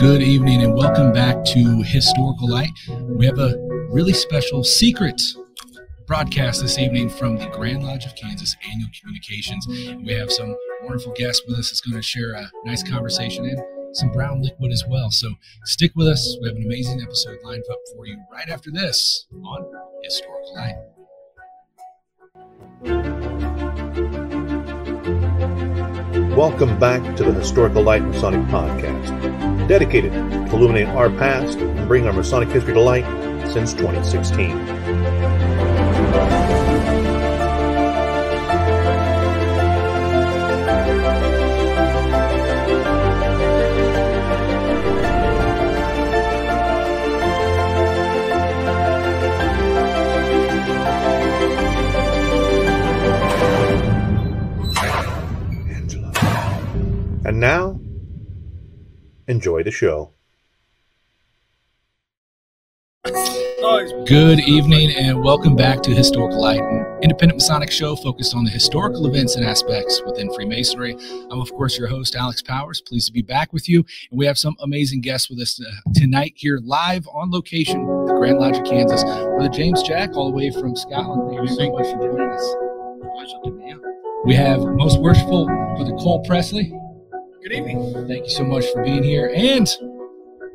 Good evening and welcome back to Historical Light. We have a really special secret broadcast this evening from the Grand Lodge of Kansas Annual Communications. We have some wonderful guests with us that's going to share a nice conversation and some brown liquid as well. So stick with us. We have an amazing episode lined up for you right after this on Historical Light. Welcome back to the Historical Light Masonic Podcast, dedicated to illuminate our past and bring our Masonic history to light since 2016. Angela. And now, enjoy the show. Good evening and welcome back to Historical Light, an independent Masonic show focused on the historical events and aspects within Freemasonry. I'm, of course, your host, Alex Powers. Pleased to be back with you. And we have some amazing guests with us uh, tonight here live on location at the Grand Lodge of Kansas. Brother James Jack, all the way from Scotland. Thank you so much for joining us. Pleasure to be here. We have most worshipful Brother Cole Presley. Good evening. Thank you so much for being here. And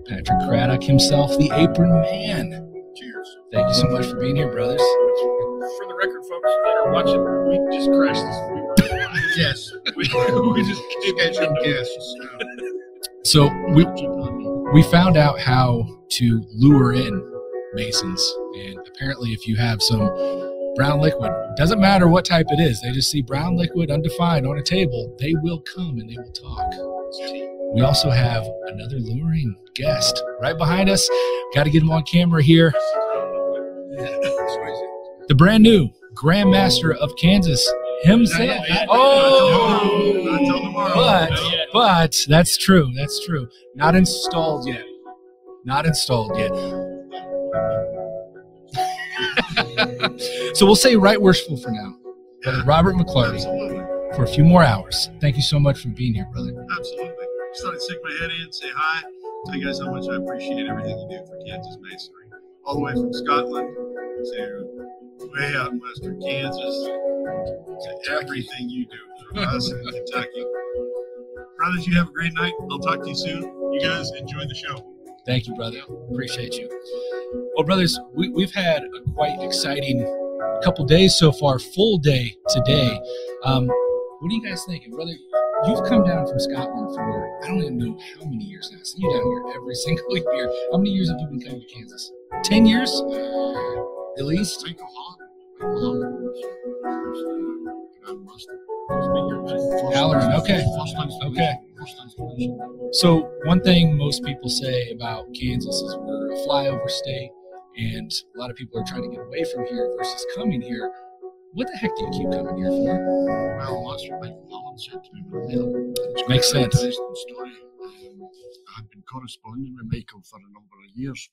Patrick Craddock himself, the apron man. Cheers. Thank you so much for being here, brothers. For the record, folks that are watching, we just crashed this. yes, we, we just scheduled guests. So we we found out how to lure in masons, and apparently, if you have some brown liquid, doesn't matter what type it is, they just see brown liquid undefined on a table, they will come and they will talk. We also have another luring guest right behind us. Got to get him on camera here. The brand new Grand Master of Kansas himself. Oh, Not till tomorrow. but but that's true. That's true. Not installed yet. Not installed yet. So we'll say right worshipful for now. Robert Absolutely. for a few more hours. Thank you so much for being here, brother. Absolutely. Just thought I'd stick my head in, say hi, tell you guys how much I appreciate everything you do for Kansas Masonry. All the way from Scotland to way out in western Kansas to everything you do for us in Kentucky. Brothers, you have a great night. I'll talk to you soon. You guys enjoy the show. Thank you, brother. Appreciate you. Well, brothers, we, we've had a quite exciting couple days so far. Full day today. Um, what are you guys thinking, brother? You've come down from Scotland for I don't even know how many years now. I see you down here every single year. How many years have you been coming to Kansas? Ten years, at least. Michael Hahn. Michael Hahn was, Grandmaster. Halloran, okay. Okay. So one thing most people say about Kansas is we're a flyover state, and a lot of people are trying to get away from here versus coming here. What the heck do you keep coming here for? Well, that's what Michael Allen said to me when I met him. It's Makes sense. story. I had been corresponding with Michael for a number of years.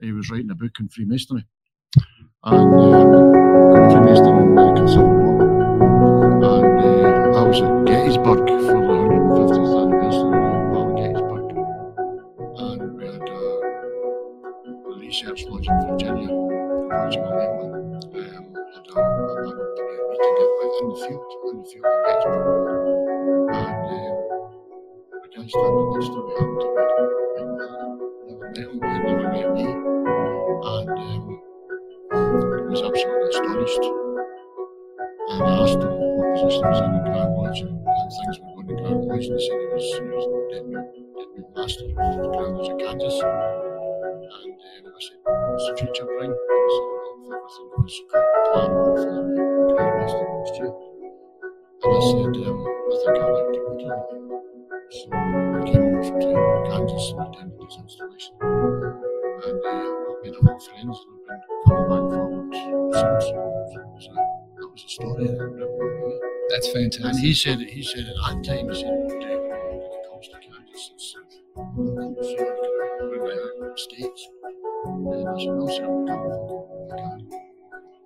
He was writing a book on Freemasonry. And um, Freemasonry American research lodge in Virginia, original England. Um, had a, a, a meeting in, in the field, in the field at Gettysburg. And um, the guy standing next to me Michael Allen. Never met him, he never met me. And um, he was absolutely astonished. And I asked him what position was in the Grand Lodge and, and things were going to Lodge. And he said he was, he was deputy, deputy master of the Lodge of Kansas. And I said, what's the future bring? And if everything goes plan for the year. And I said, um, I think I'd like to that. So I came over to Kansas and attended his installation. And uh, made a lot of friends and I've been coming back forward since. So that was the story. That's And fantastic. he said, he said at that time, he said, "One day when it comes to Kansas, it's when it comes to in the States. And I said, no, sir, I'm coming from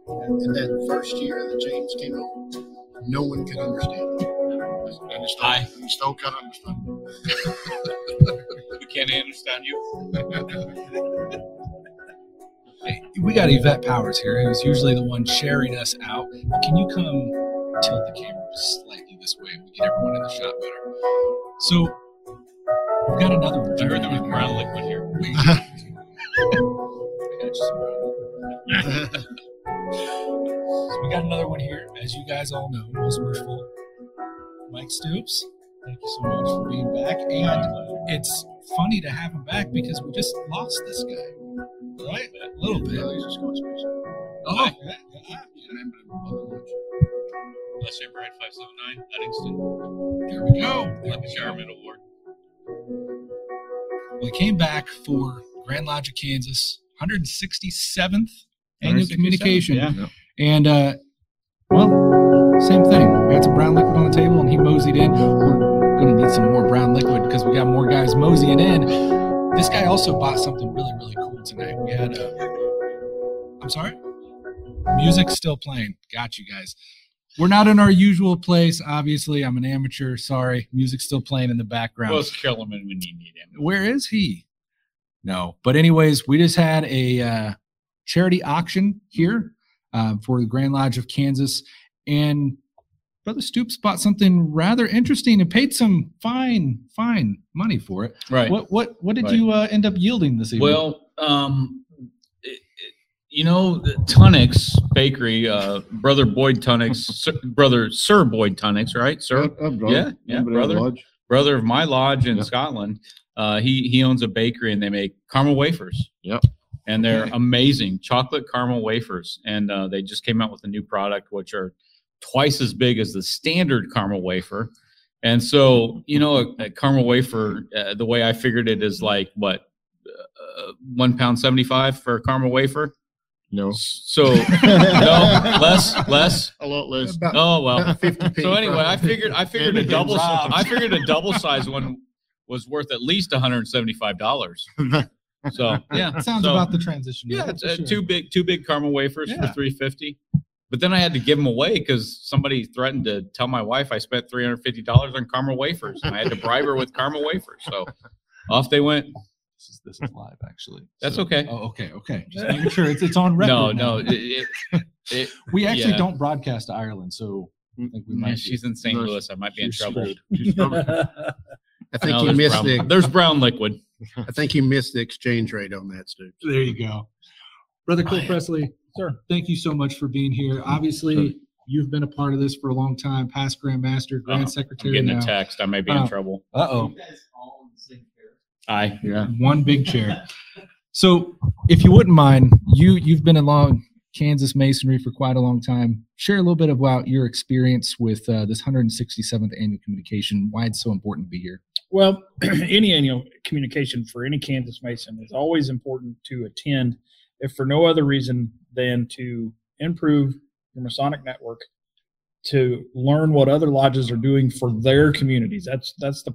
And that first year that James came home, no one could understand. And he still, Aye. and he still can't understand. You can't understand you. Hey, we got Yvette Powers here, who's usually the one sharing us out. Can you come tilt the camera just slightly this way? We get everyone in the shot better. So we've got another one. I heard there was brown liquid here. We- I got you some brown liquid. So we got another one here, as you guys all know, most merciful Mike Stoops. Thank you so much for being back. And it's funny to have him back because we just lost this guy, right? A little bit. Well, he's a Scotsman. Oh, yeah, yeah. Remember him on the lodge. Last year, Bride 579, Uddingston, There we go. won the Charmin We came back for Grand Lodge of Kansas, 167th annual communication. Yeah. And uh, well, same thing. We had some brown liquid on the table, and he moseyed in. We're going to need some more brown liquid because we got more guys moseying in. This guy also bought something really, really cool tonight. We had uh, I'm sorry. Music's still playing. Got you guys. We're not in our usual place. Obviously, I'm an amateur. Sorry, music's still playing in the background. Well, it's Kellerman when you need him. Where is he? No. But anyways, we just had a uh, charity auction here uh, for the Grand Lodge of Kansas, and Brother Stoops bought something rather interesting and paid some fine, fine money for it. Right. What what what did Right. you uh, end up yielding this evening? Well, um, you know, the Tunnock's Bakery, uh, brother Boyd Tunnocks, Sir, brother Sir Boyd Tunnocks, right? Sir, I've Yeah, yeah, brother. brother of my lodge in. Scotland. Uh, he he owns a bakery and they make caramel wafers. Yep. And they're Okay. amazing chocolate caramel wafers. And uh, they just came out with a new product, which are twice as big as the standard caramel wafer. And so, you know, a, a caramel wafer, uh, the way I figured it is like what, uh, one pound seventy five for a caramel wafer. No. So no, less, less. A lot less. About Oh well. 50p. So anyway, I figured I figured a double robbed. I figured a double size one was worth at least one hundred and seventy five dollars. So yeah, that sounds so, about the transition. yeah. right? It's uh, sure. two big two big caramel wafers Yeah. for three fifty. But then I had to give them away because somebody threatened to tell my wife I spent three hundred fifty dollars on caramel wafers, and I had to bribe her with caramel wafers. So off they went. This is, this is live, actually. That's So- okay. Oh, okay, okay. Just making sure it's it's on record. No, now. no, it, it, it, we actually yeah. don't broadcast to Ireland, so I think we yeah, might. she's in St. Louis. I might be in trouble. screwed. She's probably- I think No, you there's missed brown, the. there's brown liquid. I think you missed the exchange rate on that, Stu. There you go, brother Cole Presley. Sir, thank you so much for being here. Obviously, you've been a part of this for a long time. Past Grand Master, Grand Uh, I'm Secretary getting now. a text. I may be in Oh. trouble. Uh oh. Aye. Yeah. one big chair. So, if you wouldn't mind, you you've been along Kansas Masonry for quite a long time. Share a little bit about your experience with uh, this 167th annual communication. Why it's so important to be here. Well, any annual communication for any Kansas Mason is always important to attend, if for no other reason than to improve your Masonic network, to learn what other lodges are doing for their communities. That's that's the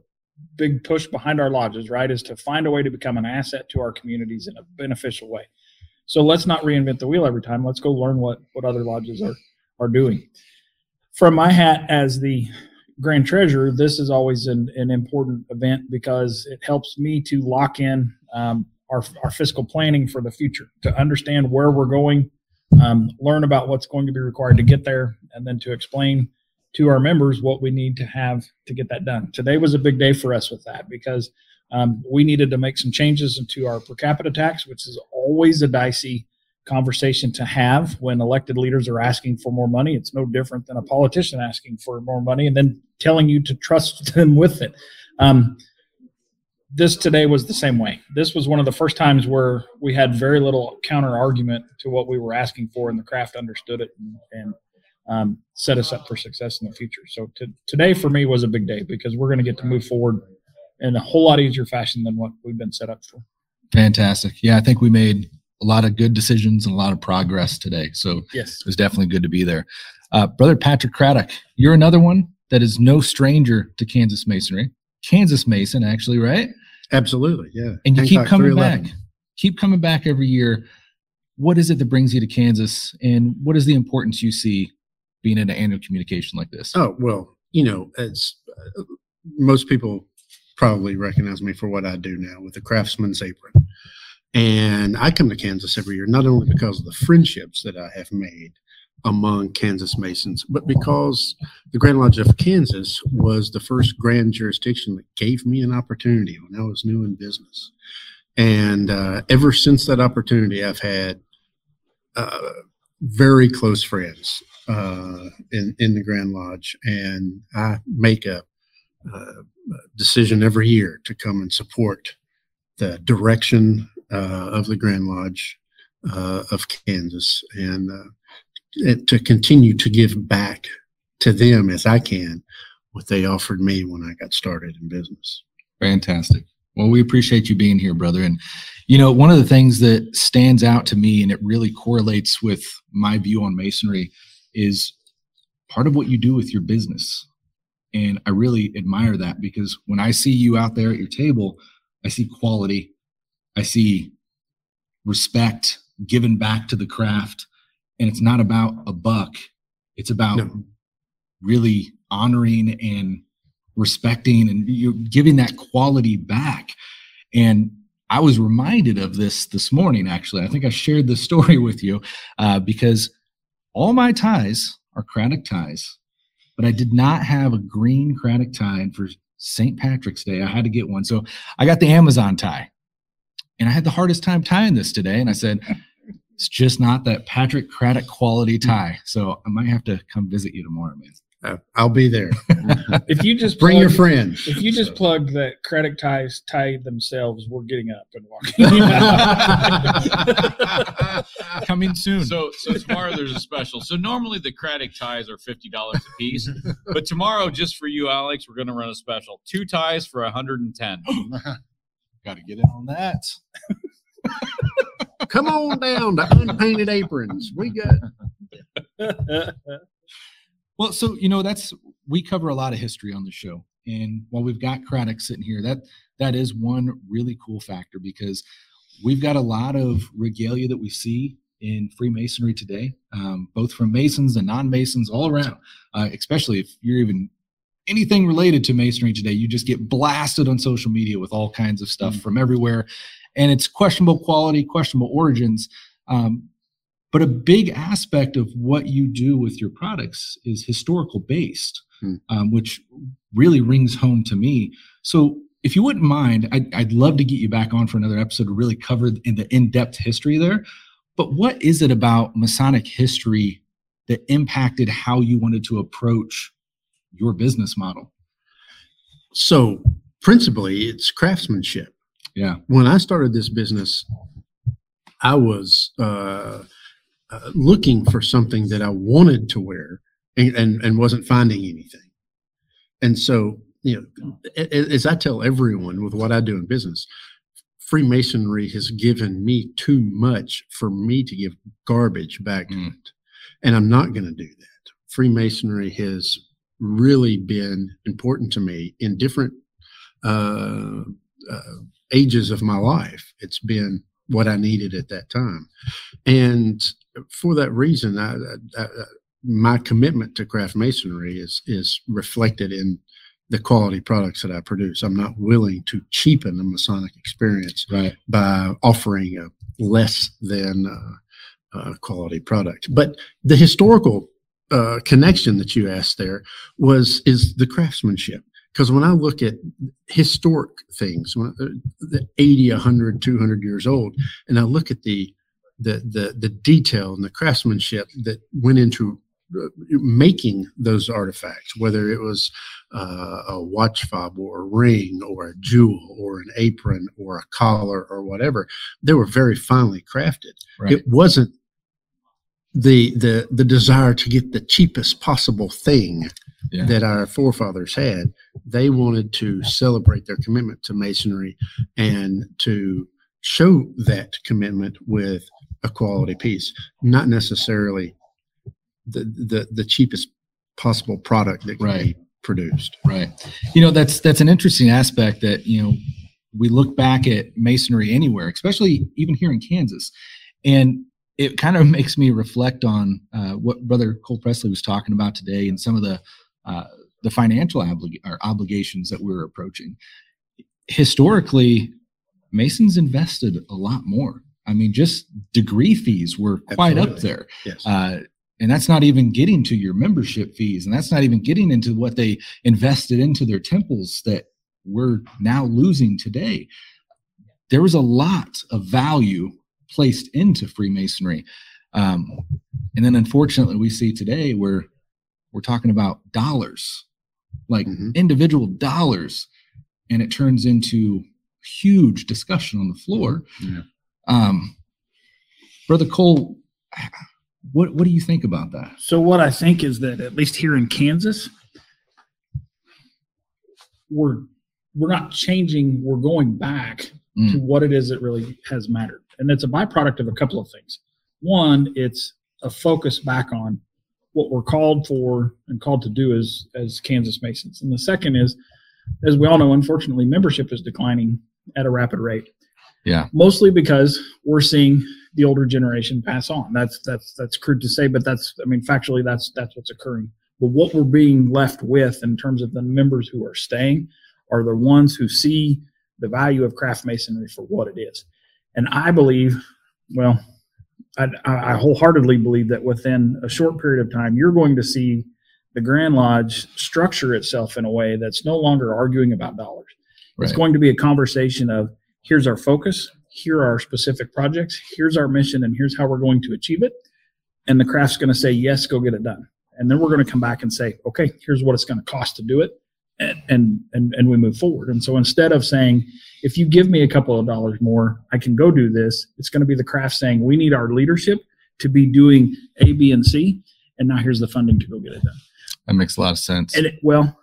big push behind our lodges, right? Is to find a way to become an asset to our communities in a beneficial way. So let's not reinvent the wheel every time. Let's go learn what what other lodges are are doing. From my hat as the grand treasurer, this is always an, an important event because it helps me to lock in um, our, our fiscal planning for the future, to understand where we're going, um, learn about what's going to be required to get there, and then to explain to our members what we need to have to get that done. Today was a big day for us with that because um, we needed to make some changes into our per capita tax, which is always a dicey conversation to have when elected leaders are asking for more money. It's no different than a politician asking for more money and then telling you to trust them with it. Um, this today was the same way. This was one of the first times where we had very little counter argument to what we were asking for, and the craft understood it and, and um, set us up for success in the future. So to, today for me was a big day because we're going to get to move forward in a whole lot easier fashion than what we've been set up for. Fantastic. Yeah, I think we made a lot of good decisions and a lot of progress today. So Yes. it was definitely good to be there. Uh, Brother Patrick Craddock, you're another one that is no stranger to Kansas Masonry. Kansas Mason, actually, right? Absolutely, yeah. And you keep coming back. Keep coming back every year. What is it that brings you to Kansas, and what is the importance you see being in an annual communication like this? Oh well, you know, as uh, most people probably recognize me for what I do now with the craftsman's apron. And I come to Kansas every year, not only because of the friendships that I have made among Kansas Masons, but because the Grand Lodge of Kansas was the first grand jurisdiction that gave me an opportunity when I was new in business. And uh, ever since that opportunity, I've had uh, very close friends uh, in in the Grand Lodge, and I make a, a decision every year to come and support the direction uh, of the Grand Lodge uh, of Kansas, and, uh, and to continue to give back to them as I can what they offered me when I got started in business. Fantastic. Well, we appreciate you being here, brother. And, you know, one of the things that stands out to me and it really correlates with my view on masonry is part of what you do with your business. And I really admire that because when I see you out there at your table, I see quality, I see respect given back to the craft. And it's not about a buck, it's about No. really honoring and respecting and you're giving that quality back. And I was reminded of this this morning, actually. I think I shared this story with you uh, because all my ties are Craddock ties, but I did not have a green Craddock tie. And for St. Patrick's Day, I had to get one. So I got the Amazon tie. And I had the hardest time tying this today. And I said, it's just not that Patrick Craddock quality tie. So I might have to come visit you tomorrow, man. Uh, I'll be there. If you just Bring your friends. If you just plug that Craddock ties tie themselves, we're getting up and walking. Coming soon. So, so tomorrow there's a special. So normally the Craddock ties are fifty dollars a piece, but tomorrow, just for you, Alex, we're going to run a special: two ties for hundred and ten. Got to get in on that. Come on down to unpainted aprons. We got Well, so you know that's we cover a lot of history on the show, and while we've got Craddock sitting here, that that is one really cool factor because we've got a lot of regalia that we see in Freemasonry today, um, both from Masons and non-Masons all around. Uh, especially if you're even anything related to Masonry today, you just get blasted on social media with all kinds of stuff from everywhere, and it's questionable quality, questionable origins. Um, but a big aspect of what you do with your products is historical based, Hmm. um, which really rings home to me. So, if you wouldn't mind, I'd, I'd love to get you back on for another episode to really cover in the in depth history there. But what is it about Masonic history that impacted how you wanted to approach your business model? so principally it's craftsmanship. Yeah. When I started this business, I was uh, uh, looking for something that I wanted to wear and, and, and wasn't finding anything. And so, you know, as I tell everyone with what I do in business, Freemasonry has given me too much for me to give garbage back to Mm. it. And I'm not going to do that. Freemasonry has really been important to me in different uh, uh, ages of my life. It's been what I needed at that time. And for that reason, I, I, I, my commitment to craft masonry is, is reflected in the quality products that I produce. I'm not willing to cheapen the Masonic experience Right. by offering a less than uh, uh, quality product. But the historical uh, connection that you asked there was is the craftsmanship. Because when I look at historic things, when, uh, the 80, 100, 200 years old, and I look at the the the, the detail and the craftsmanship that went into uh, making those artifacts, whether it was uh, a watch fob or a ring or a jewel or an apron or a collar or whatever, they were very finely crafted. Right. It wasn't the the the desire to get the cheapest possible thing Yeah. that our forefathers had. They wanted to celebrate their commitment to masonry and to show that commitment with a quality piece, not necessarily the the, the cheapest possible product that can Right. be produced. Right. You know, that's that's an interesting aspect that, you know, we look back at masonry anywhere, especially even here in Kansas. And it kind of makes me reflect on uh, what Brother Cole Presley was talking about today and some of the uh, the financial obligations that we're approaching. historically, Masons invested a lot more. I mean, just degree fees were quite up there. Yes. Uh, and that's not even getting to your membership fees, and that's not even getting into what they invested into their temples that we're now losing today. There was a lot of value placed into Freemasonry. Um, and then unfortunately, we see today where we're talking about dollars, like Mhm. individual dollars, and it turns into huge discussion on the floor. Yeah. Um, Brother Cole, what what do you think about that? So what I think is that at least here in Kansas, we're we're not changing. We're going back Mm. to what it is that really has mattered, and it's a byproduct of a couple of things. One, it's a focus back on what we're called for and called to do as as Kansas Masons, and the second is, as we all know, unfortunately, membership is declining at a rapid rate. Yeah. mostly because we're seeing the older generation pass on. That's that's that's crude to say, but that's I mean factually that's that's what's occurring. But what we're being left with in terms of the members who are staying are the ones who see the value of craft masonry for what it is. And I believe, well, I, I wholeheartedly believe that within a short period of time, you're going to see the Grand Lodge structure itself in a way that's no longer arguing about dollars. It's going to be a conversation of here's our focus, here are our specific projects, here's our mission, and here's how we're going to achieve it. And the craft's going to say, yes, go get it done. And then we're going to come back and say, okay, here's what it's going to cost to do it. And, and, and, we move forward. And so instead of saying, if you give me a couple of dollars more, I can go do this, it's going to be the craft saying, we need our leadership to be doing A, B, and C. And now here's the funding to go get it done. That makes a lot of sense. And it, well,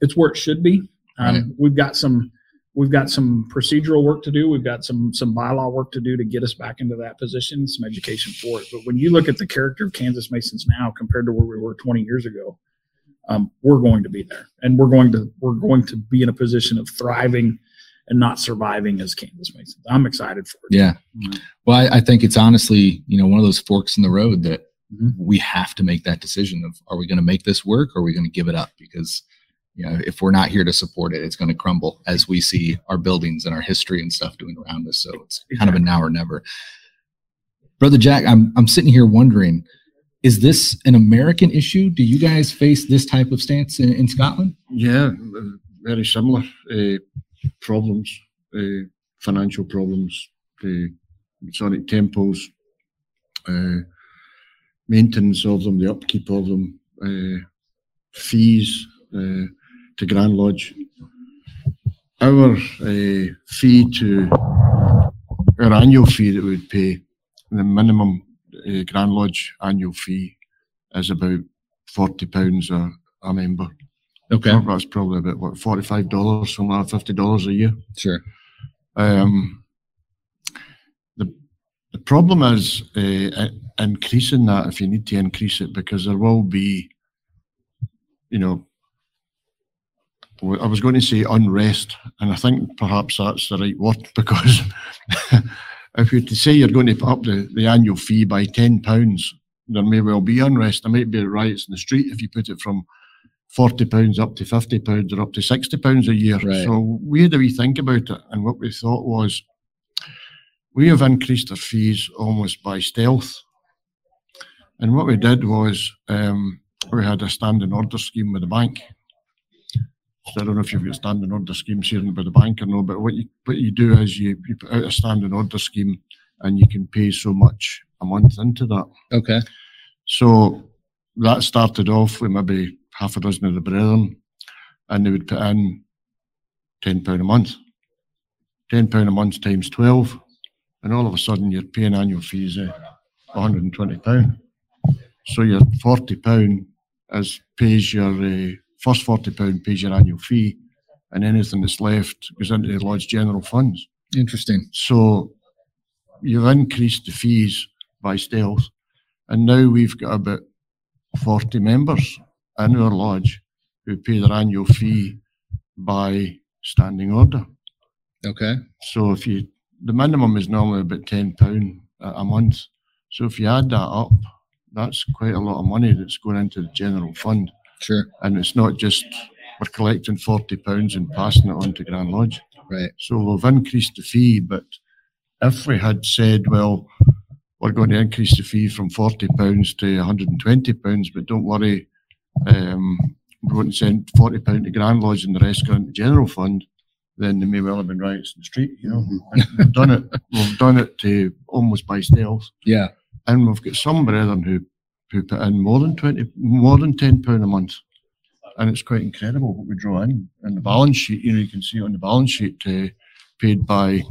it's where it should be. Um, Right. We've got some we've got some procedural work to do. We've got some some bylaw work to do to get us back into that position. Some education for it. But when you look at the character of Kansas Masons now compared to where we were 20 years ago, um, we're going to be there, and we're going to we're going to be in a position of thriving and not surviving as Kansas Masons. I'm excited for it. Yeah. Mhm. Well, I, I think it's honestly, you know, one of those forks in the road that Mhm. we have to make that decision of are we going to make this work or are we going to give it up? Because, you know, if we're not here to support it, it's going to crumble as we see our buildings and our history and stuff doing around us. So it's kind of a now or never. Brother Jack, I'm I'm sitting here wondering, is this an American issue? Do you guys face this type of stance in, in Scotland? Yeah, uh, very similar uh, problems, uh, financial problems, the Masonic temples, uh, maintenance of them, the upkeep of them, uh, fees uh, to Grand Lodge. Our uh, fee to our annual fee that we'd pay, the minimum uh, Grand Lodge annual fee is about forty pounds a, a member. Okay, That's probably about what forty-five dollars, something like fifty dollars a year. sure. Um, the the problem is uh, i- increasing that if you need to increase it because there will be, you know, w- I was going to say unrest, and I think perhaps that's the right word because if you're to say you're going to put up the, the annual fee by ten pounds, there may well be unrest. There might be riots in the street if you put it from forty pounds up to fifty pounds or up to sixty pounds a year. Right. So we had a wee think about it, and what we thought was we have increased our fees almost by stealth. And what we did was um, we had a standing order scheme with the bank. So I don't know if you've got standing order schemes here with the bank or no, but what you what you do is you, you put out a standing order scheme and you can pay so much a month into that. Okay, So that started off with maybe half a dozen of the brethren, and they would put in ten pound a month. Ten pound a month times twelve, and all of a sudden you're paying annual fees of one hundred and twenty pound. So your forty pound as pays your uh, first forty pound pays your annual fee, and anything that's left goes into the lodge general funds. interesting. So you've increased the fees by stealth, and now we've got about 40 members in our lodge who pay their annual fee by standing order. Okay, So if you, the minimum is normally about £10 a a month. So if you add that up, that's quite a lot of money that's going into the general fund. Sure. And it's not just we're collecting £40 and passing it on to Grand Lodge. Right. So we've increased the fee, but if we had said, well, we're going to increase the fee from forty pounds to hundred and twenty pounds, but don't worry, um, we wouldn't send forty pound to Grand Lodge and the rest go into general fund, then they may well have been riots in the street, you know. And We've done it, we've done it to almost by stealth. Yeah. And we've got some brethren who, who put in more than twenty, more than ten pound a month. And it's quite incredible what we draw in. And the balance sheet, you know, you can see on the balance sheet, uh, paid by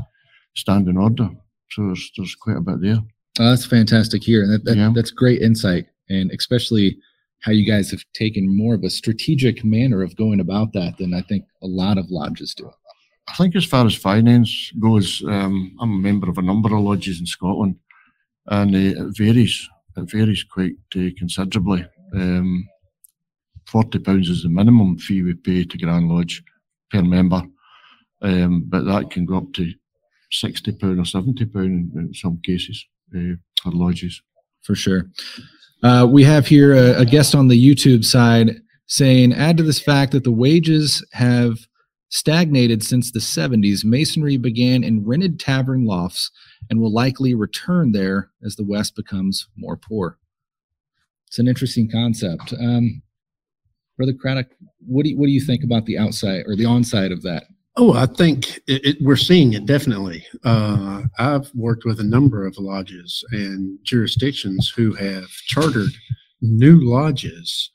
standing order. So there's, there's quite a bit there. Oh, that's fantastic here. And that, that, Yeah. that's great insight. And especially how you guys have taken more of a strategic manner of going about that than I think a lot of lodges do. I think as far as finance goes, um, I'm a member of a number of lodges in Scotland, and uh, it varies. It varies quite uh, considerably. Um, Forty pounds is the minimum fee we pay to Grand Lodge per member, um, but that can go up to sixty pound or seventy pound in some cases uh, for lodges. for sure. Uh, we have here a, a guest on the YouTube side saying, add to this fact that the wages have stagnated since the 70s. Masonry began in rented tavern lofts and will likely return there as the West becomes more poor. It's an interesting concept. Um, Brother Craddock, what do you, what do you think about the outside or the onside of that? Oh, I think it, it, we're seeing it definitely. Uh, I've worked with a number of lodges and jurisdictions who have chartered new lodges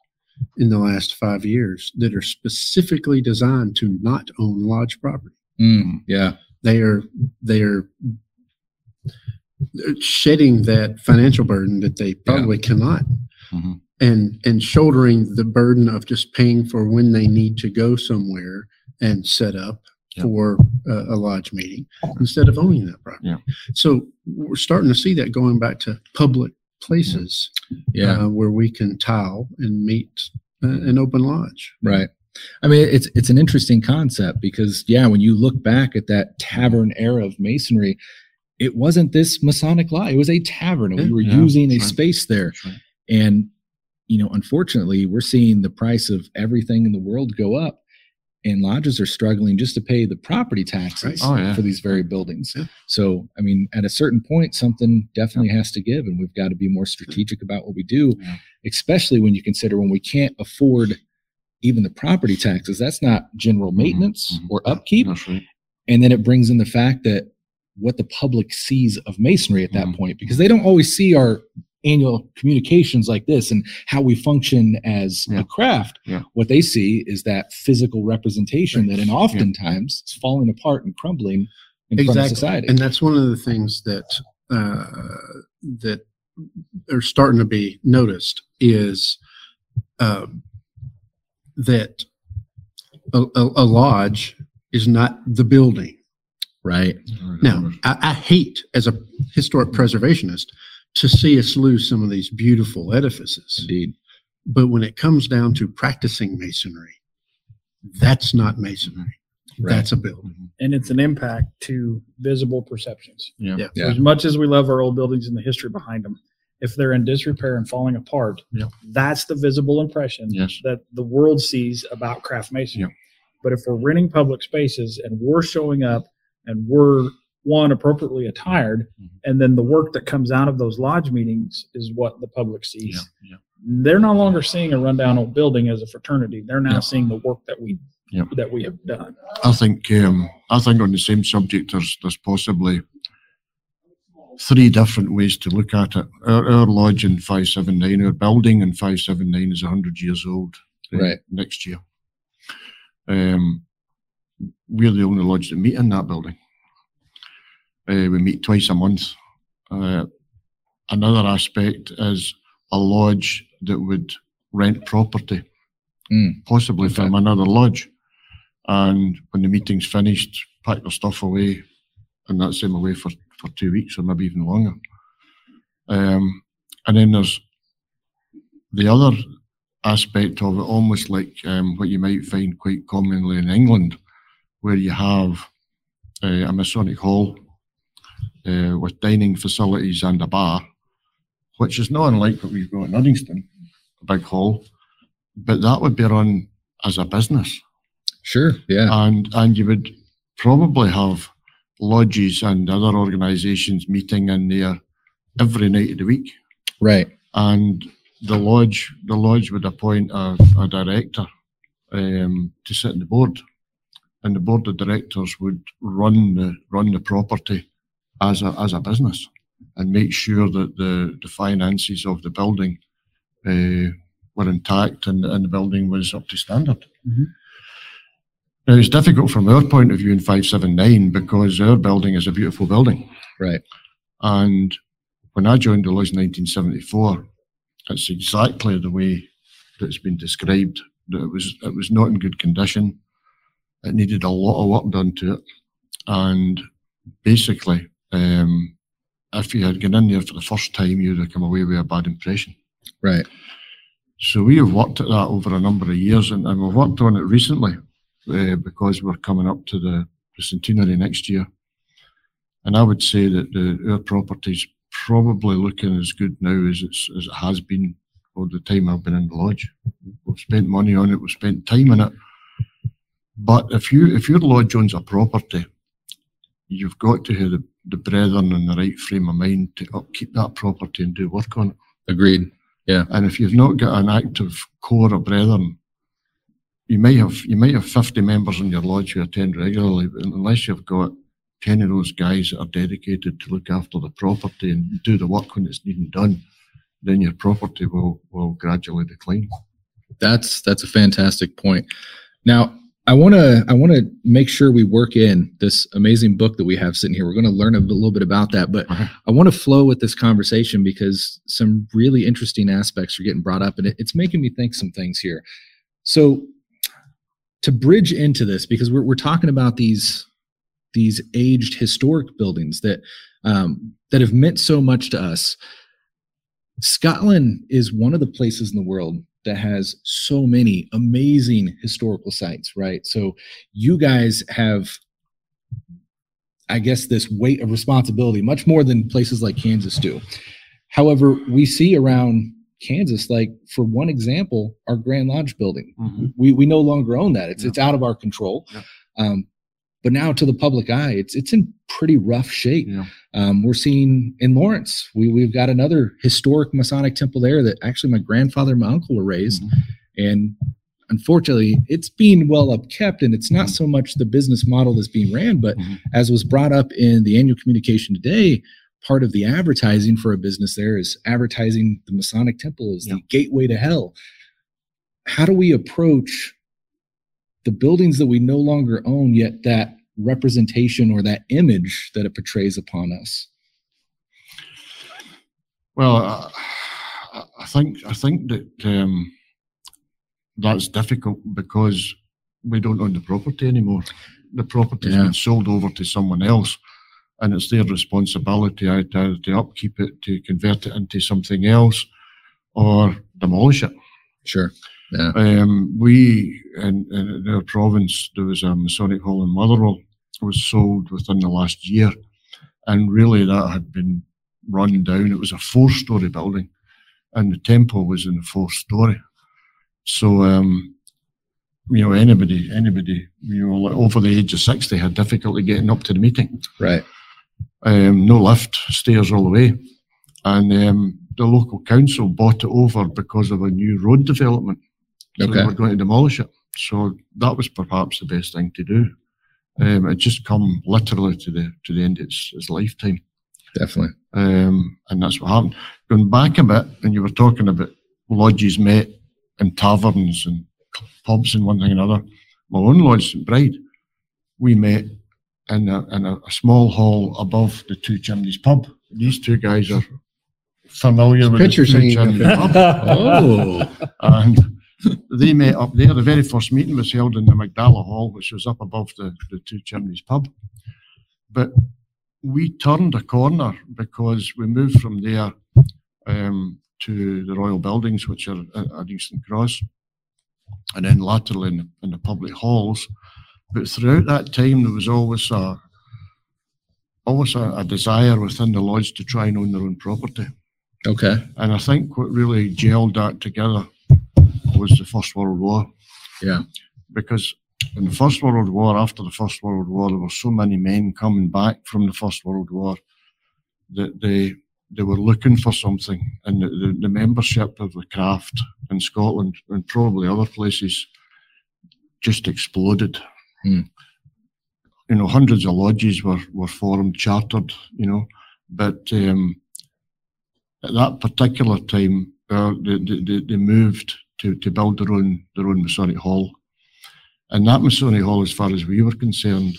in the last five years that are specifically designed to not own lodge property. Mm, yeah, They are they are shedding that financial burden that they probably cannot, Mhm. and and shouldering the burden of just paying for when they need to go somewhere and set up Yeah. for a, a lodge meeting instead of owning that property. Yeah. So we're starting to see that going back to public places yeah. uh, where we can tile and meet uh, an open lodge. Right. I mean, it's it's an interesting concept because yeah, when you look back at that tavern era of masonry, it wasn't this Masonic law. It was a tavern, and we were Yeah, using a right. space there. Right. And you know, unfortunately, we're seeing the price of everything in the world go up, and lodges are struggling just to pay the property taxes Right. Oh, yeah. for these very buildings. Yeah. So, I mean, at a certain point, something definitely has to give, and we've got to be more strategic about what we do, Yeah. especially when you consider when we can't afford even the property taxes. That's not general maintenance mhm. or upkeep. That's right. And then it brings in the fact that what the public sees of masonry at that Mhm. point, because they don't always see our annual communications like this and how we function as Yeah. a craft. Yeah. What they see is that physical representation that, and oftentimes it's falling apart and crumbling in front of society. And that's one of the things that uh, that are starting to be noticed is uh, that a, a, a lodge is not the building. right. Now, I, I hate as a historic preservationist to see us lose some of these beautiful edifices. Indeed. But when it comes down to practicing masonry, that's not masonry. Right. That's a building. Mm-hmm. and it's an impact to visible perceptions. Yeah. Yeah. Yeah. As much as we love our old buildings and the history behind them, if they're in disrepair and falling apart, Yeah. that's the visible impression Yes. that the world sees about craft masonry. Yeah. But if we're renting public spaces and we're showing up and we're one appropriately attired, Mhm. and then the work that comes out of those lodge meetings is what the public sees. Yeah. Yeah. They're no longer seeing a rundown old building as a fraternity. They're now Yeah. seeing the work that we Yeah. that we have done. I think um, I think on the same subject, there's there's possibly three different ways to look at it. Our, our lodge in five seven nine, our building in five seven nine is hundred years old. uh, Right. Next year, um, we're the only lodge that meet in that building. Uh, we meet twice a month. Uh, another aspect is a lodge that would rent property, Mm. possibly from another lodge. And when the meeting's finished, pack their stuff away, and that's them away for, for two weeks or maybe even longer. Um, and then there's the other aspect of it, almost like um, what you might find quite commonly in England, where you have uh, a Masonic hall uh, with dining facilities and a bar, which is not unlike what we've got in Uddingston, a big hall, but that would be run as a business Sure. Yeah. and and you would probably have lodges and other organisations meeting in there every night of the week. Right. and the lodge the lodge would appoint a, a director um, to sit on the board, and the board of directors would run the run the property as a as a business and make sure that the the finances of the building uh, were intact and, and the building was up to standard. Mhm. Now it's difficult from our point of view in five seven nine because our building is a beautiful building. Right. And when I joined the Lodge in 1974, it's exactly the way that it's been described. That it was it was not in good condition. It needed a lot of work done to it, and basically, um, if you had gone in there for the first time, you'd have come away with a bad impression. Right. So we have worked at that over a number of years, and, and we've worked on it recently uh, because we're coming up to the, the centenary next year. And I would say that the, our property's probably looking as good now as it's as it has been all the time I've been in the lodge. We've spent money on it, we've spent time on it. But if you if your lodge owns a property, you've got to have the, the brethren in the right frame of mind to upkeep that property and do work on it. Agreed. Yeah. And if you've not got an active core of brethren, you may have you may have fifty members in your lodge who attend regularly, but unless you've got ten of those guys that are dedicated to look after the property and do the work when it's needing done, then your property will will gradually decline. That's that's a fantastic point. Now, I want to I want to make sure we work in this amazing book that we have sitting here. We're going to learn a little bit about that, but. I want to flow with this conversation because some really interesting aspects are getting brought up, and it, it's making me think some things here. So, to bridge into this, because we're we're talking about these these aged historic buildings that um, that have meant so much to us. Scotland is one of the places in the world that has so many amazing historical sites, right? So you guys have, I guess, this weight of responsibility much more than places like Kansas do. However, we see around Kansas, like for one example, our Grand Lodge building, we we no longer own that. It's Yeah. it's out of our control. Yeah. Um, but now to the public eye, it's it's in pretty rough shape. Yeah. Um, we're seeing in Lawrence, we we've got another historic Masonic temple there that actually my grandfather and my uncle were raised, Mhm. and unfortunately, it's being well upkept, and it's not so much the business model that's being ran, but Mhm. as was brought up in the annual communication today, part of the advertising for a business there is advertising the Masonic temple as the gateway to hell. How do we approach the buildings that we no longer own, yet that representation or that image that it portrays upon us? Well, I, I- I think I think that um, that's difficult because we don't own the property anymore. The property's Yeah. been sold over to someone else, and it's their responsibility either to upkeep it, to convert it into something else, or demolish it. Sure. Yeah. Um, we in, in our province there was a Masonic Hall in Motherwell was sold within the last year, and really that had been run down. It was a four-story building, and the temple was in the fourth story. So um, you know anybody anybody you know like over the age of sixty had difficulty getting up to the meeting. Right. Um, no lift, stairs all the way, and um, the local council bought it over because of a new road development. So they Okay. were going to demolish it. So that was perhaps the best thing to do. Um, it just come literally to the to the end of its, its lifetime, Definitely. um, and that's what happened. Going back a bit, and you were talking about lodges met in taverns and pubs and one thing and another. My own lodge, St Bride, we met in a, in a, small hall above the Two Chimneys pub. These two guys are familiar with Pictures the Two Chimneys pub. Oh, and they met up there. The very first meeting was held in the Magdala Hall, which was up above the, the Two Chimneys pub. But we turned a corner because we moved from there um, to the Royal Buildings, which are at Easton Cross, and then laterally in the, in the public halls. But throughout that time, there was always a always a, a desire within the lodge to try and own their own property. okay. And I think what really gelled that together was the First World War. Yeah. Because in the First World War, after the First World War, there were so many men coming back from the First World War that they they were looking for something, and the, the, the membership of the craft in Scotland and probably other places just exploded. Hmm. You know, hundreds of lodges were were formed, chartered. You know, but um, at that particular time, uh, they, they, they moved to, to build their own their own Masonic Hall, and that Masonic Hall, as far as we were concerned,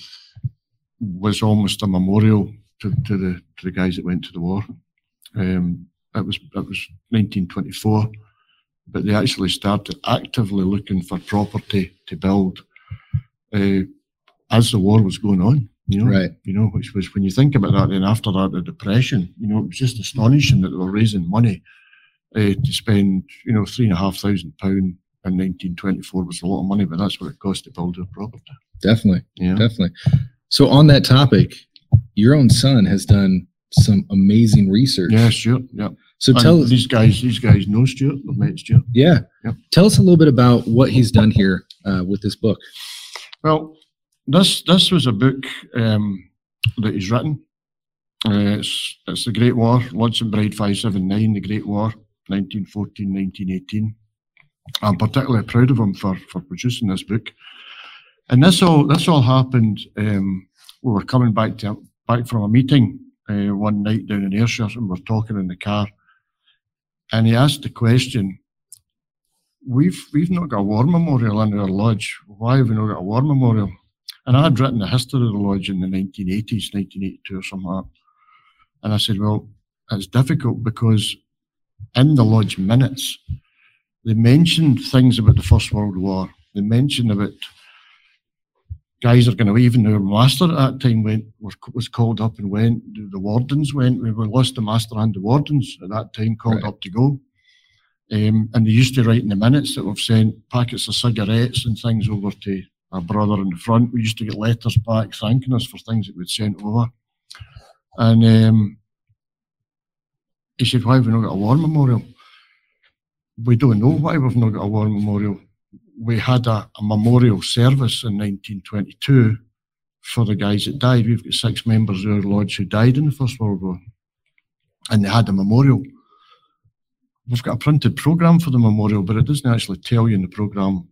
was almost a memorial to, to the to the guys that went to the war. Um, it was it was 1924, but they actually started actively looking for property to build uh, as the war was going on. You know, Right. You know, which was when you think about that. Then after that, the depression. You know, it was just astonishing that they were raising money uh, to spend. You know, three and a half thousand pound in 1924 was a lot of money, but that's what it cost to build a property. Definitely. Yeah. Definitely. So on that topic, your own son has done some amazing research. Yeah, Stuart. Yeah. So And tell us, these guys. These guys know Stuart. They've met Stuart. yeah, Yep. tell us a little bit about what he's done here uh, with this book. Well, this this was a book um, that he's written. Uh, it's, it's the Great War, and Bride 579, the Great War, 1914, 1918. I'm particularly proud of him for, for producing this book. And this all this all happened. Um, we were coming back to back from a meeting uh, one night down in Ayrshire, and we're talking in the car. And he asked the question, we've we've not got a war memorial in our lodge. Why have we not got a war memorial? And I had written the history of the lodge in the 1980s, 1982 or something like that. And I said, well, it's difficult because in the lodge minutes, they mentioned things about the First World War. They mentioned about guys are going to even our master at that time went was, was called up and went. The, wardens went. We we lost the master and the wardens at that time called Right. up to go. Um, and they used to write in the minutes that we've sent packets of cigarettes and things over to our brother in the front. We used to get letters back thanking us for things that we'd sent over. And um, he said, Why have we not got a war memorial? We don't know why we've not got a war memorial. We had a, a memorial service in 1922 for the guys that died. We've got six members of our lodge who died in the First World War. And they had a memorial. We've got a printed programme for the memorial, but it doesn't actually tell you in the programme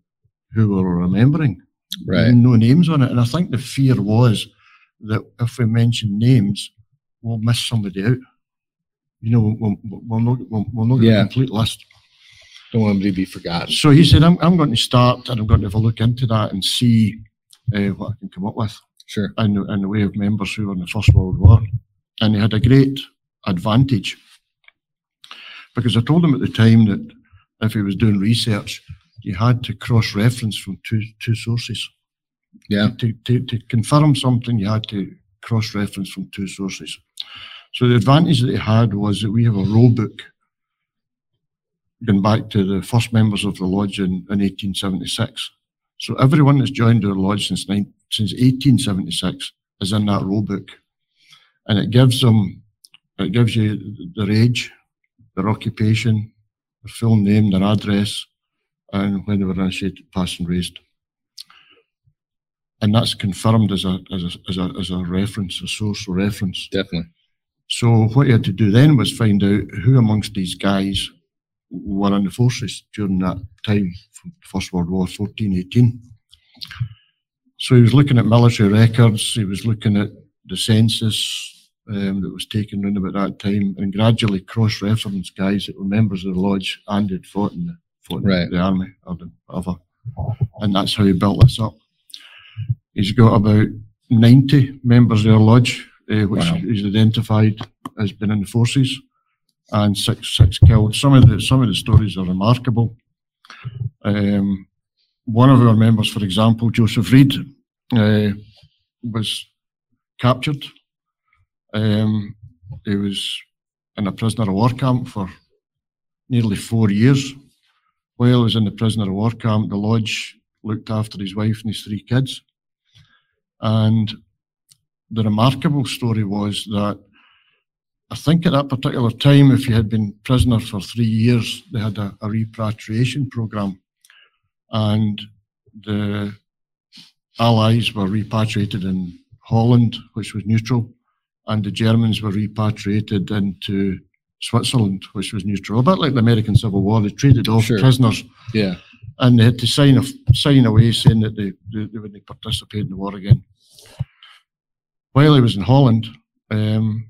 who we were remembering. Right. No names on it. And I think the fear was that if we mention names, we'll miss somebody out. You know, we'll, we'll, we'll not, we'll, we'll not get Yeah. a complete list. Don't want to be forgotten. So he said, I'm, I'm going to start and I'm going to have a look into that and see uh, what I can come up with Sure. in, the- in the way of members who were in the First World War. And he had a great advantage because I told him at the time that if he was doing research, you had to cross reference from two, two sources. Yeah. To, to, to confirm something, you had to cross reference from two sources. So the advantage that he had was that we have a roll book going back to the first members of the lodge in, in 1876. So everyone that's joined our lodge since, nine, since 1876 is in that roll book. And it gives them, it gives you their age, their occupation, their full name, their address, and when they were initiated, passed and raised. And that's confirmed as a, as a, as a, as a reference, a source reference. Definitely. So what he had to do then was find out who amongst these guys were in the forces during that time, from the First World War, 14, 18. So he was looking at military records, he was looking at the census um, that was taken around about that time, and gradually cross-referenced guys that were members of the lodge and had fought in the, fought in Right. the army or the whatever. And that's how he built this up. He's got about 90 members of the lodge, uh, which Wow. he's identified as being in the forces, and six six killed. Some of the some of the stories are remarkable. Um, one of our members, for example, Joseph Reed, uh, was captured. Um, he was in a prisoner of war camp for nearly four years. While he was in the prisoner of war camp, the lodge looked after his wife and his three kids. And the remarkable story was that I think at that particular time, if you had been prisoner for three years, they had a, a repatriation program, and the allies were repatriated in Holland, which was neutral, and the Germans were repatriated into Switzerland, which was neutral. A bit like the American Civil War, they traded off Sure. prisoners Yeah. and they had to sign a, sign away saying that they, they, they wouldn't participate in the war again. While he was in Holland, um,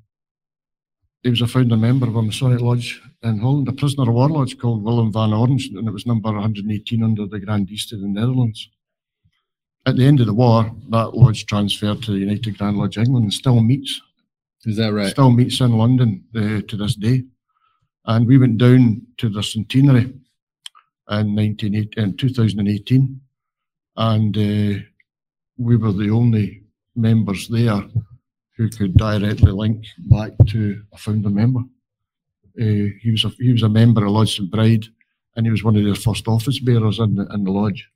he was a founder member of a Masonic Lodge in Holland, a prisoner of war lodge called Willem van Orange, and it was number 118 under the Grand East of the Netherlands. At the end of the war, that lodge transferred to the United Grand Lodge England and still meets Is that right? still meets in London uh, to this day. And we went down to the centenary in 1980, in 2018, and uh, we were the only members there who could directly link back to a founder member. Uh, he was a he was a member of Lodge St Bride, and he was one of their first office bearers in the in the lodge.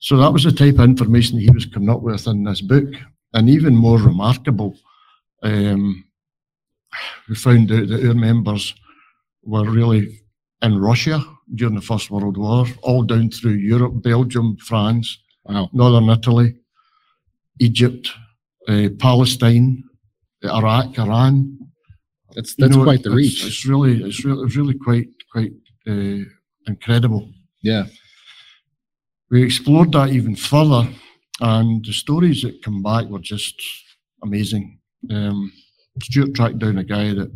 So that was the type of information that he was coming up with in this book, and even more remarkable um, we found out that our members were really in Russia during the First World War, all down through Europe, Belgium, France, Wow. Northern Italy, Egypt, uh, Palestine, Iraq, Iran. That's You that's know, quite the reach. It's really, it's really, it's really quite, quite uh, incredible. Yeah. We explored that even further, and the stories that come back were just amazing. Um, Stuart tracked down a guy that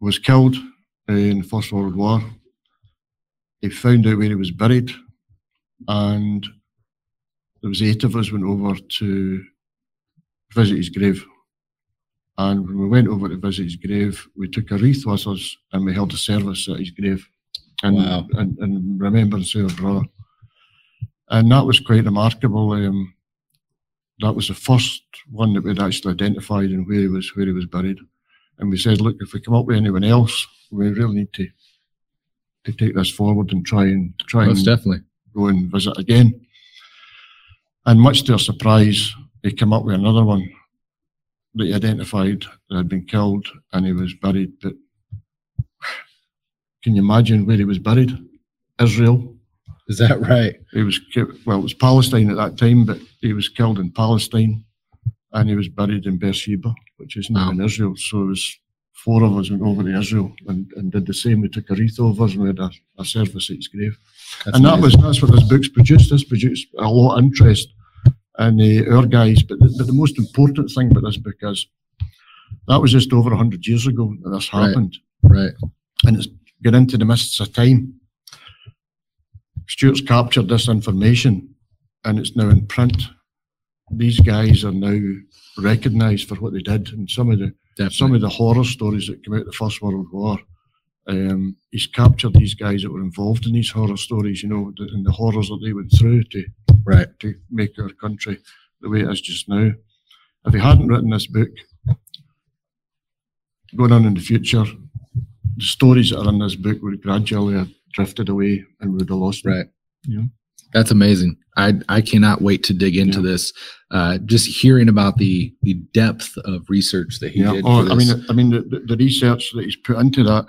was killed in the First World War. He found out where he was buried, and there was eight of us went over to visit his grave. And when we went over to visit his grave, we took a wreath with us and we held a service at his grave and, Wow. and, and remembrance of our brother. And that was quite remarkable. Um, that was the first one that we'd actually identified and where he was where he was buried. And we said, look, if we come up with anyone else, we really need to to take this forward and try and try Most and definitely. go and visit again. And much to our surprise, they came up with another one that he identified that had been killed and he was buried. But can you imagine where he was buried? Israel. Is that right? He was well, it was Palestine at that time, but he was killed in Palestine, and he was buried in Beersheba, which is now in Israel. So it was four of us went over to Israel and, and did the same. We took a wreath over us and we had a, a service at his grave That's and that was that's what this book's produced. This produced a lot of interest in uh, our guys. But the, but the most important thing about this book is that was just over hundred years ago that this Right. happened, right. and it's got into the mists of time. Stuart's captured this information, and it's now in print. These guys are now recognised for what they did, and some of the Definitely. some of the horror stories that came out of the First World War. Um, he's captured these guys that were involved in these horror stories, you know, the, and the horrors that they went through to right. to make our country the way it is just now. If he hadn't written this book, going on in the future, the stories that are in this book would gradually have drifted away and we would have lost them. Right. Yeah. That's amazing. I I cannot wait to dig into Yeah. this. Uh, just hearing about the the depth of research that he Yeah. did. Oh, for I mean, I mean, the, the, the research that he's put into that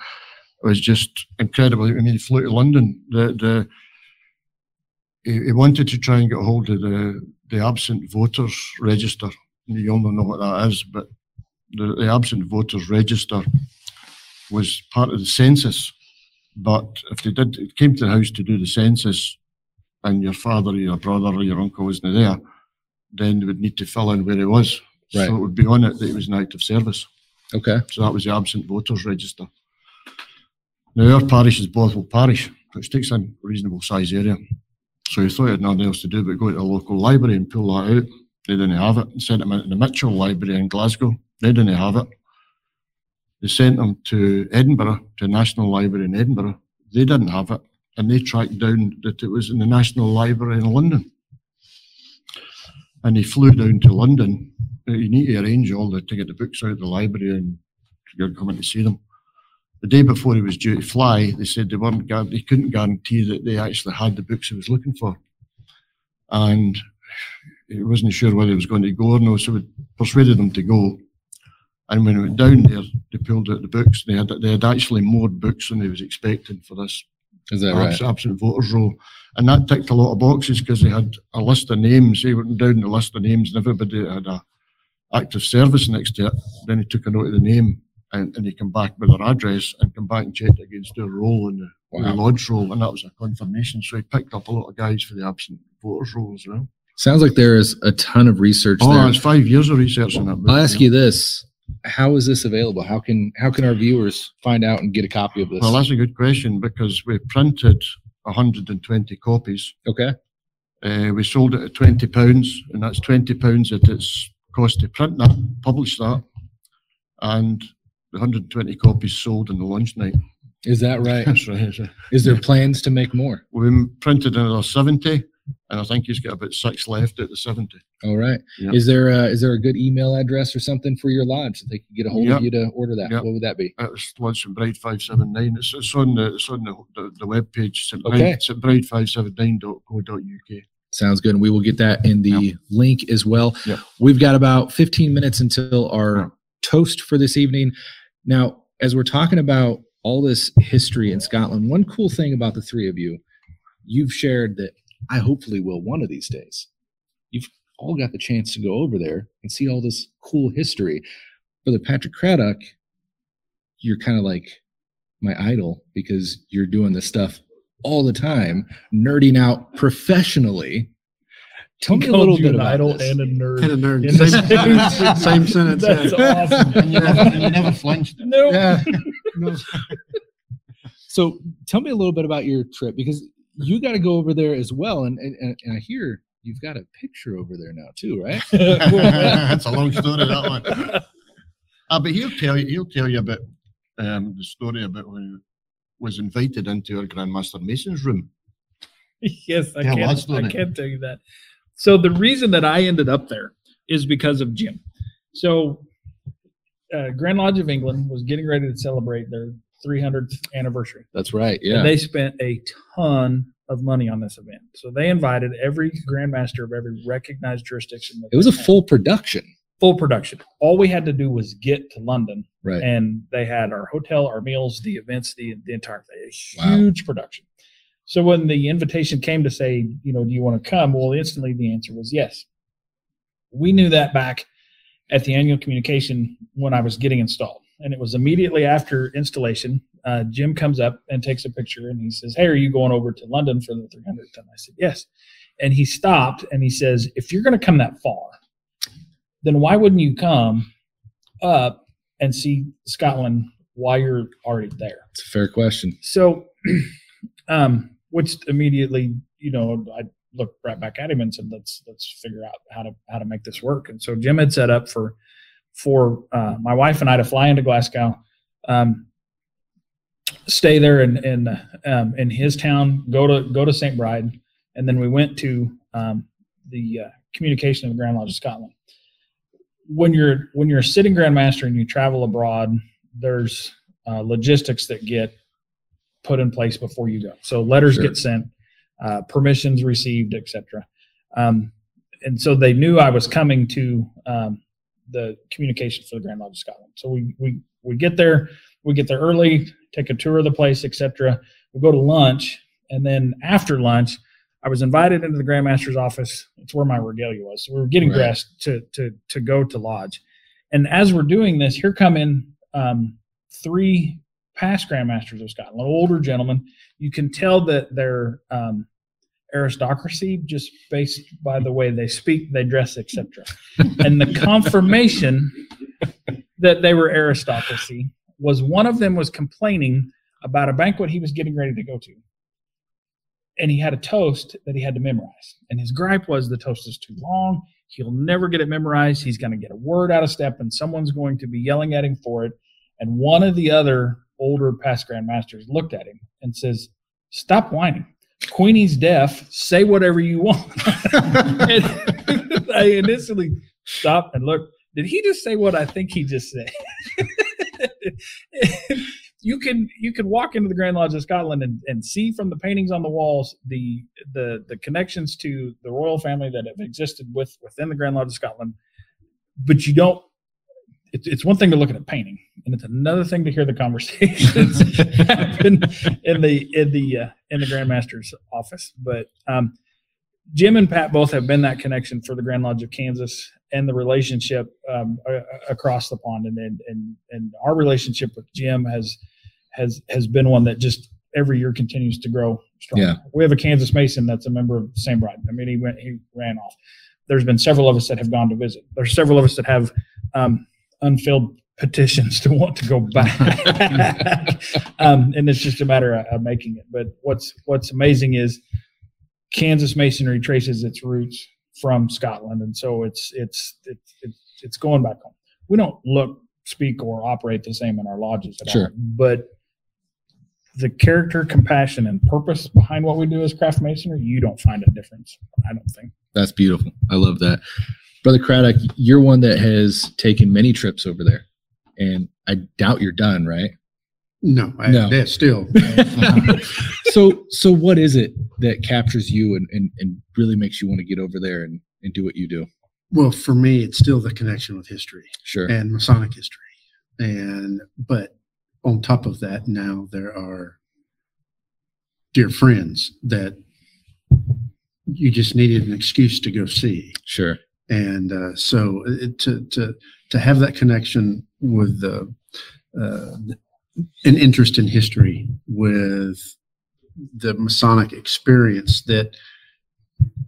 was just incredible. I mean, he flew to London. The the he, wanted to try and get hold of the the absent voters register. You all know what that is, but the, the absent voters register was part of the census. But if they did, it came to the house to do the census, and your father, or your brother, or your uncle wasn't there, then they would need to fill in where he was. Right. So it would be on it that he was in active service. okay. So that was the absent voters register. Now our parish is Bothwell Parish, which takes in a reasonable size area. So he thought he had nothing else to do but go to the local library and pull that out. They didn't have it. Sent him to the Mitchell Library in Glasgow. They didn't have it. They sent him to Edinburgh, to the National Library in Edinburgh. They didn't have it. And they tracked down that it was in the National Library in London. And he flew down to London. You need to arrange all the to get the books out of the library and come in to see them. The day before he was due to fly, they said they weren't they couldn't guarantee that they actually had the books he was looking for. And he wasn't sure whether he was going to go or no, so we persuaded him to go. And when he went down there, they pulled out the books. They had they had actually more books than he was expecting for this Is that abs- absent voters roll. And that ticked a lot of boxes because they had a list of names. He went down the list of names and everybody had a active service next to it. Then he took a note of the name and, and he came back with their address and come back and checked against their roll in the, the Wow. lodge roll. And that was a confirmation. So he picked up a lot of guys for the absent voters roll as well. Sounds like there is a ton of research Oh, there. it's five years of research on that. book, I'll ask yeah. you this: How is this available? How can how can our viewers find out and get a copy of this? Well, that's a good question because we printed 120 copies. okay. Uh, we sold it at 20 pounds, and that's 20 pounds at its cost to print that, publish that, and the 120 copies sold in the launch night. Is that right? That's right. Is there plans to make more? We've printed another 70, and I think he's got about six left at the 70. All right. Yeah. Is there a, is there a good email address or something for your lodge that they can get a hold Yeah. of you to order that? Yeah. What would that be? It's Lodge St Bride 579. It's, it's on the it's on the, the, the web page, St. Okay. Bride, St. Bride 579.co.uk. Sounds good. And we will get that in the link as well. Yeah. We've got about 15 minutes until our toast for this evening. Now, as we're talking about all this history in Scotland, one cool thing about the three of you, you've shared that I hopefully will one of these days. You've all got the chance to go over there and see all this cool history. Brother Patrick Craddock, you're kind of like my idol because you're doing this stuff all the time, nerding out professionally. Tell me a little bit an about idol this. and a nerd. Kind of nerd. In Same, same- same sentence. That's yeah. awesome. And you never, and you never flinched. No. Yeah. No. So tell me a little bit about your trip because you got to go over there as well, and, and and and I hear you've got a picture over there now too, right? That's a long story, that one. Ah, but he'll tell you. He'll tell you about um, the story about when he was invited into our Grandmaster Mason's room. yes, I Yeah, can't, doing I it. can tell you that. So the reason that I ended up there is because of Jim. So uh, Grand Lodge of England was getting ready to celebrate their 300th anniversary. That's right. And Yeah. they spent a ton of money on this event. So they invited every grandmaster of every recognized jurisdiction. It was a full production. full production. All we had to do was get to London Right. and they had our hotel, our meals, the events, the the entire thing. A Wow. huge production. So when the invitation came to say, you know, do you want to come? Well, instantly the answer was yes. We knew that back at the annual communication when I was getting installed, and it was immediately after installation. Uh, Jim comes up and takes a picture, and he says, "Hey, are you going over to London for the 300th?" And I said, "Yes." And he stopped and he says, "If you're going to come that far, then why wouldn't you come up and see Scotland while you're already there? It's a fair question. So, um, which immediately, you know, I looked right back at him and said, "Let's let's figure out how to how to make this work." And so Jim had set up for for uh, my wife and I to fly into Glasgow, um, stay there in in um, in his town, go to go to St. Bride, and then we went to um, the uh, communication of the Grand Lodge of Scotland. When you're when you're a sitting Grand Master and you travel abroad, there's uh, logistics that get put in place before you go. So letters Sure. get sent, uh, permissions received, etc. Um, and so they knew I was coming to um, the communication for the Grand Lodge of Scotland. So we we we get there, we get there early, take a tour of the place, etc. We go to lunch, and then after lunch, I was invited into the Grand Master's office. It's where my regalia was. So we were getting Right. dressed to to to go to lodge. And as we're doing this, here come in um, three past grandmasters of Scotland, older gentlemen. You can tell that they're um, aristocracy just based by the way they speak, they dress, etc. and the confirmation that they were aristocracy was one of them was complaining about a banquet he was getting ready to go to. And he had a toast that he had to memorize. And his gripe was the toast is too long. He'll never get it memorized. He's going to get a word out of step, and someone's going to be yelling at him for it. And one of the other older past grandmasters looked at him and says, Stop whining. Queenie's deaf. Say whatever you want. and I instantly stopped and looked. Did he just say what I think he just said? you can you can walk into the Grand Lodge of Scotland and, and see from the paintings on the walls the the the connections to the royal family that have existed with within the Grand Lodge of Scotland, but you don't it's, it's one thing to look at a painting and it's another thing to hear the conversations happen in the in the uh, in the grandmaster's office. But um, jim and pat both have been that connection for the grand lodge of kansas and the relationship um, across the pond. And, and and and our relationship with jim has has has been one that just every year continues to grow strong. Yeah. we have a kansas mason that's a member of the St Bride. I mean he went he ran off. There's been several of us that have gone to visit. There's several of us that have um, unfilled petitions to want to go back. um, and it's just a matter of, of making it. But what's what's amazing is Kansas masonry traces its roots from Scotland, and so it's it's it's it's, it's going back home. We don't look, speak, or operate the same in our lodges at all, Sure. but the character, compassion, and purpose behind what we do as craft masonry, you don't find a difference. I don't think. That's beautiful. I love that. Brother Craddock, you're one that has taken many trips over there. And I doubt you're done, right? No, I, No. still. so so what is it that captures you and, and, and really makes you want to get over there and, and do what you do? well, for me, it's still the connection with history. Sure. and Masonic history. And but on top of that, now there are dear friends that you just needed an excuse to go see. Sure. And uh, so it, to to to have that connection with the uh, an interest in history with the Masonic experience that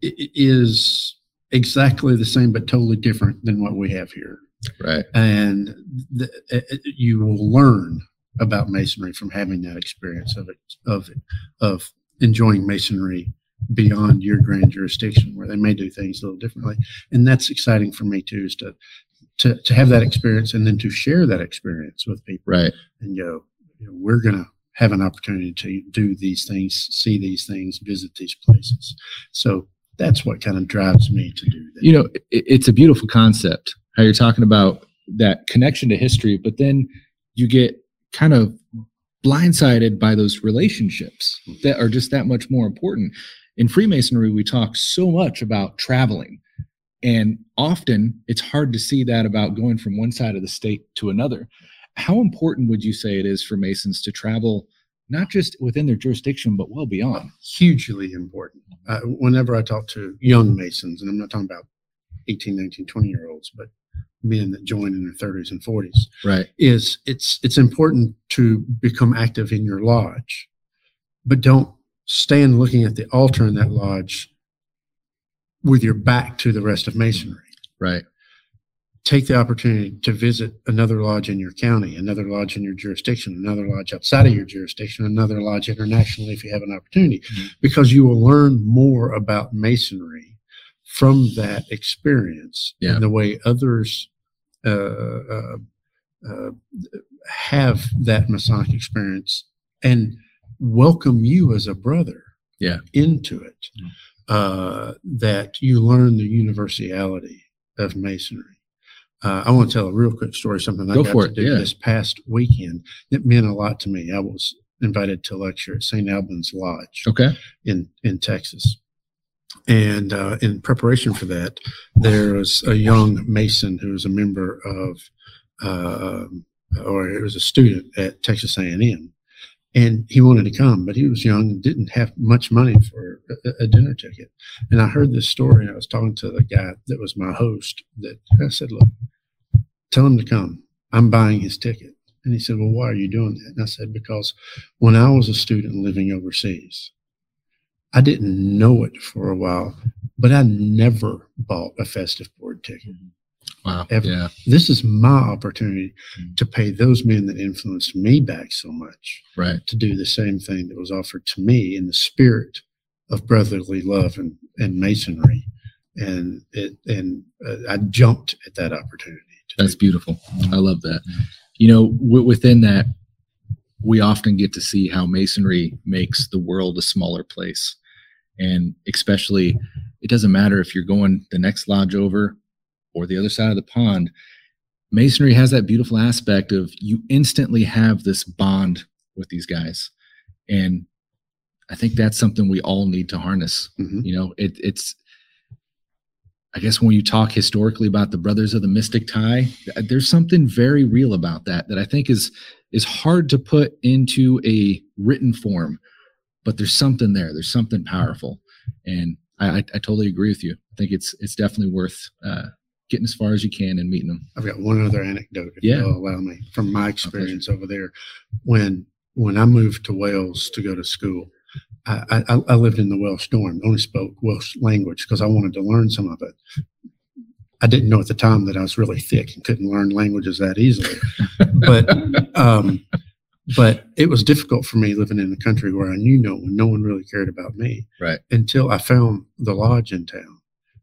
is exactly the same but totally different than what we have here Right. and the, uh, uh, you will learn about masonry from having that experience of it of of enjoying masonry beyond your grand jurisdiction where they may do things a little differently and that's exciting for me too is to to, to have that experience and then to share that experience with people Right. and go you know, we're going to have an opportunity to do these things see these things visit these places so that's what kind of drives me to do that You know, it, it's a beautiful concept how you're talking about that connection to history, but then you get kind of blindsided by those relationships mm-hmm. that are just that much more important. In Freemasonry, we talk so much about traveling, and often it's hard to see that about going from one side of the state to another. How important would you say it is for Masons to travel, not just within their jurisdiction, but well beyond? hugely important. Uh, whenever I talk to young Masons, and I'm not talking about 18, 19, 20 year olds, but men that join in their 30s and 40s, Right. is it's it's important to become active in your lodge, but don't stand looking at the altar in that lodge with your back to the rest of Masonry. Right. Take the opportunity to visit another lodge in your county, another lodge in your jurisdiction, another lodge outside of your jurisdiction, another lodge internationally if you have an opportunity, Mhm. because you will learn more about masonry from that experience Yeah. and the way others uh, uh, uh, have that Masonic experience and welcome you as a brother Yeah. into it. Uh, that you learn the universality of masonry. Uh, I want to tell a real quick story, something I Go got for to it, do yeah. this past weekend that meant a lot to me. I was invited to lecture at St. Albans Lodge Okay. in in Texas. And uh, in preparation for that, there was a young Mason who was a member of, uh, or it was a student at Texas A&M, and he wanted to come, but he was young and didn't have much money for a, a dinner ticket. And I heard this story, and I was talking to the guy that was my host. That I said, "Look, tell him to come. I'm buying his ticket." And he said, "Well, why are you doing that?" And I said, "Because when I was a student living overseas." I didn't know it for a while, but I never bought a festive board ticket. Mm-hmm. Wow. Ever. Yeah. This is my opportunity Mm. to pay those men that influenced me back so much Right. to do the same thing that was offered to me in the spirit of brotherly love and, and masonry. And it and uh, I jumped at that opportunity. That's do beautiful. I love that. You know, w- within that, we often get to see how masonry makes the world a smaller place. And especially, it doesn't matter if you're going the next lodge over or the other side of the pond. Masonry has that beautiful aspect of you instantly have this bond with these guys. And I think that's something we all need to harness Mhm. you know it, it's I guess when you talk historically about the brothers of the mystic tie, there's something very real about that that I think is is hard to put into a written form, but there's something there. There's something powerful, and I, I, I totally agree with you. I think it's it's definitely worth uh, getting as far as you can and meeting them. I've got one other anecdote, if Yeah. you'll allow me, from my experience over there. When when I moved to Wales to go to school, I, I, I lived in the Welsh dorm. Only spoke Welsh language because I wanted to learn some of it. I didn't know at the time that I was really thick and couldn't learn languages that easily. but um, but it was difficult for me living in a country where I knew no one, no one really cared about me. Right. Until I found the lodge in town.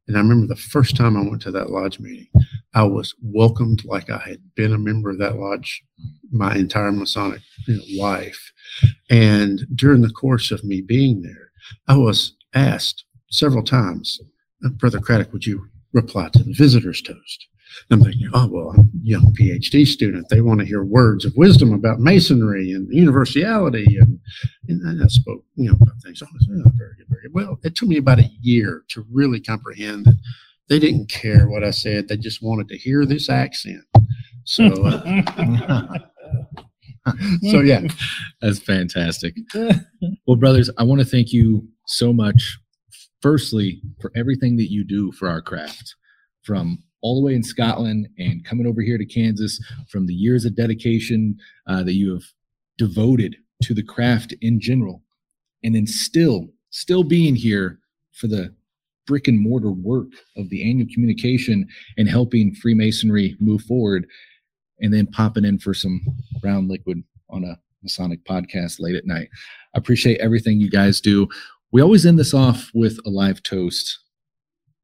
And I remember the first time I went to that lodge meeting, I was welcomed like I had been a member of that lodge my entire Masonic you know, life. And during the course of me being there, I was asked several times, Brother Craddock, would you reply to the visitor's toast? I'm thinking, oh, well, young PhD student. They want to hear words of wisdom about masonry and universality. And, and I spoke, you know, about things. "Oh, very good, very good. Well, it took me about a year to really comprehend that they didn't care what I said. They just wanted to hear this accent. So, uh, so yeah, That's fantastic. well, brothers, I want to thank you so much. Firstly, for everything that you do for our craft, from all the way in Scotland and coming over here to Kansas, from the years of dedication uh, that you have devoted to the craft in general, and then still, still being here for the brick and mortar work of the annual communication and helping Freemasonry move forward, and then popping in for some brown liquid on a Masonic podcast late at night. I appreciate everything you guys do. We always end this off with a live toast.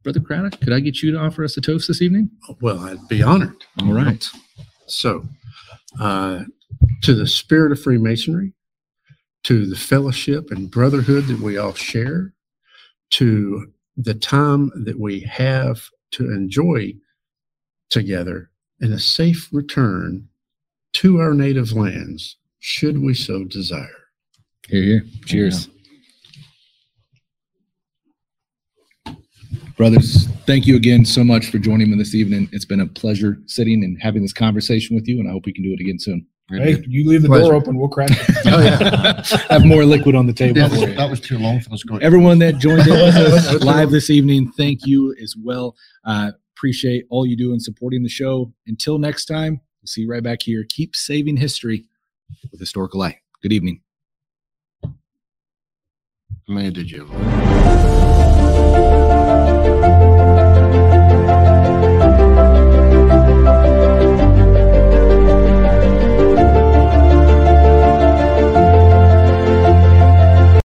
Brother Craddock, could I get you to offer us a toast this evening? well, I'd be honored. All right. So, uh, to the spirit of Freemasonry, to the fellowship and brotherhood that we all share, to the time that we have to enjoy together, and a safe return to our native lands, should we so desire. Here, here. Cheers. Brothers, thank you again so much for joining me this evening. It's been a pleasure sitting and having this conversation with you, and I hope we can do it again soon. Hey, you leave the Pleasure. door open, we'll crack it. Oh, yeah. Have more liquid on the table Yeah, for that was too long for us going. Everyone that joined us live this evening, thank you as well. Uh, appreciate all you do in supporting the show. Until next time, we'll see you right back here. Keep saving history with Historical Light. Good evening. Man, did you?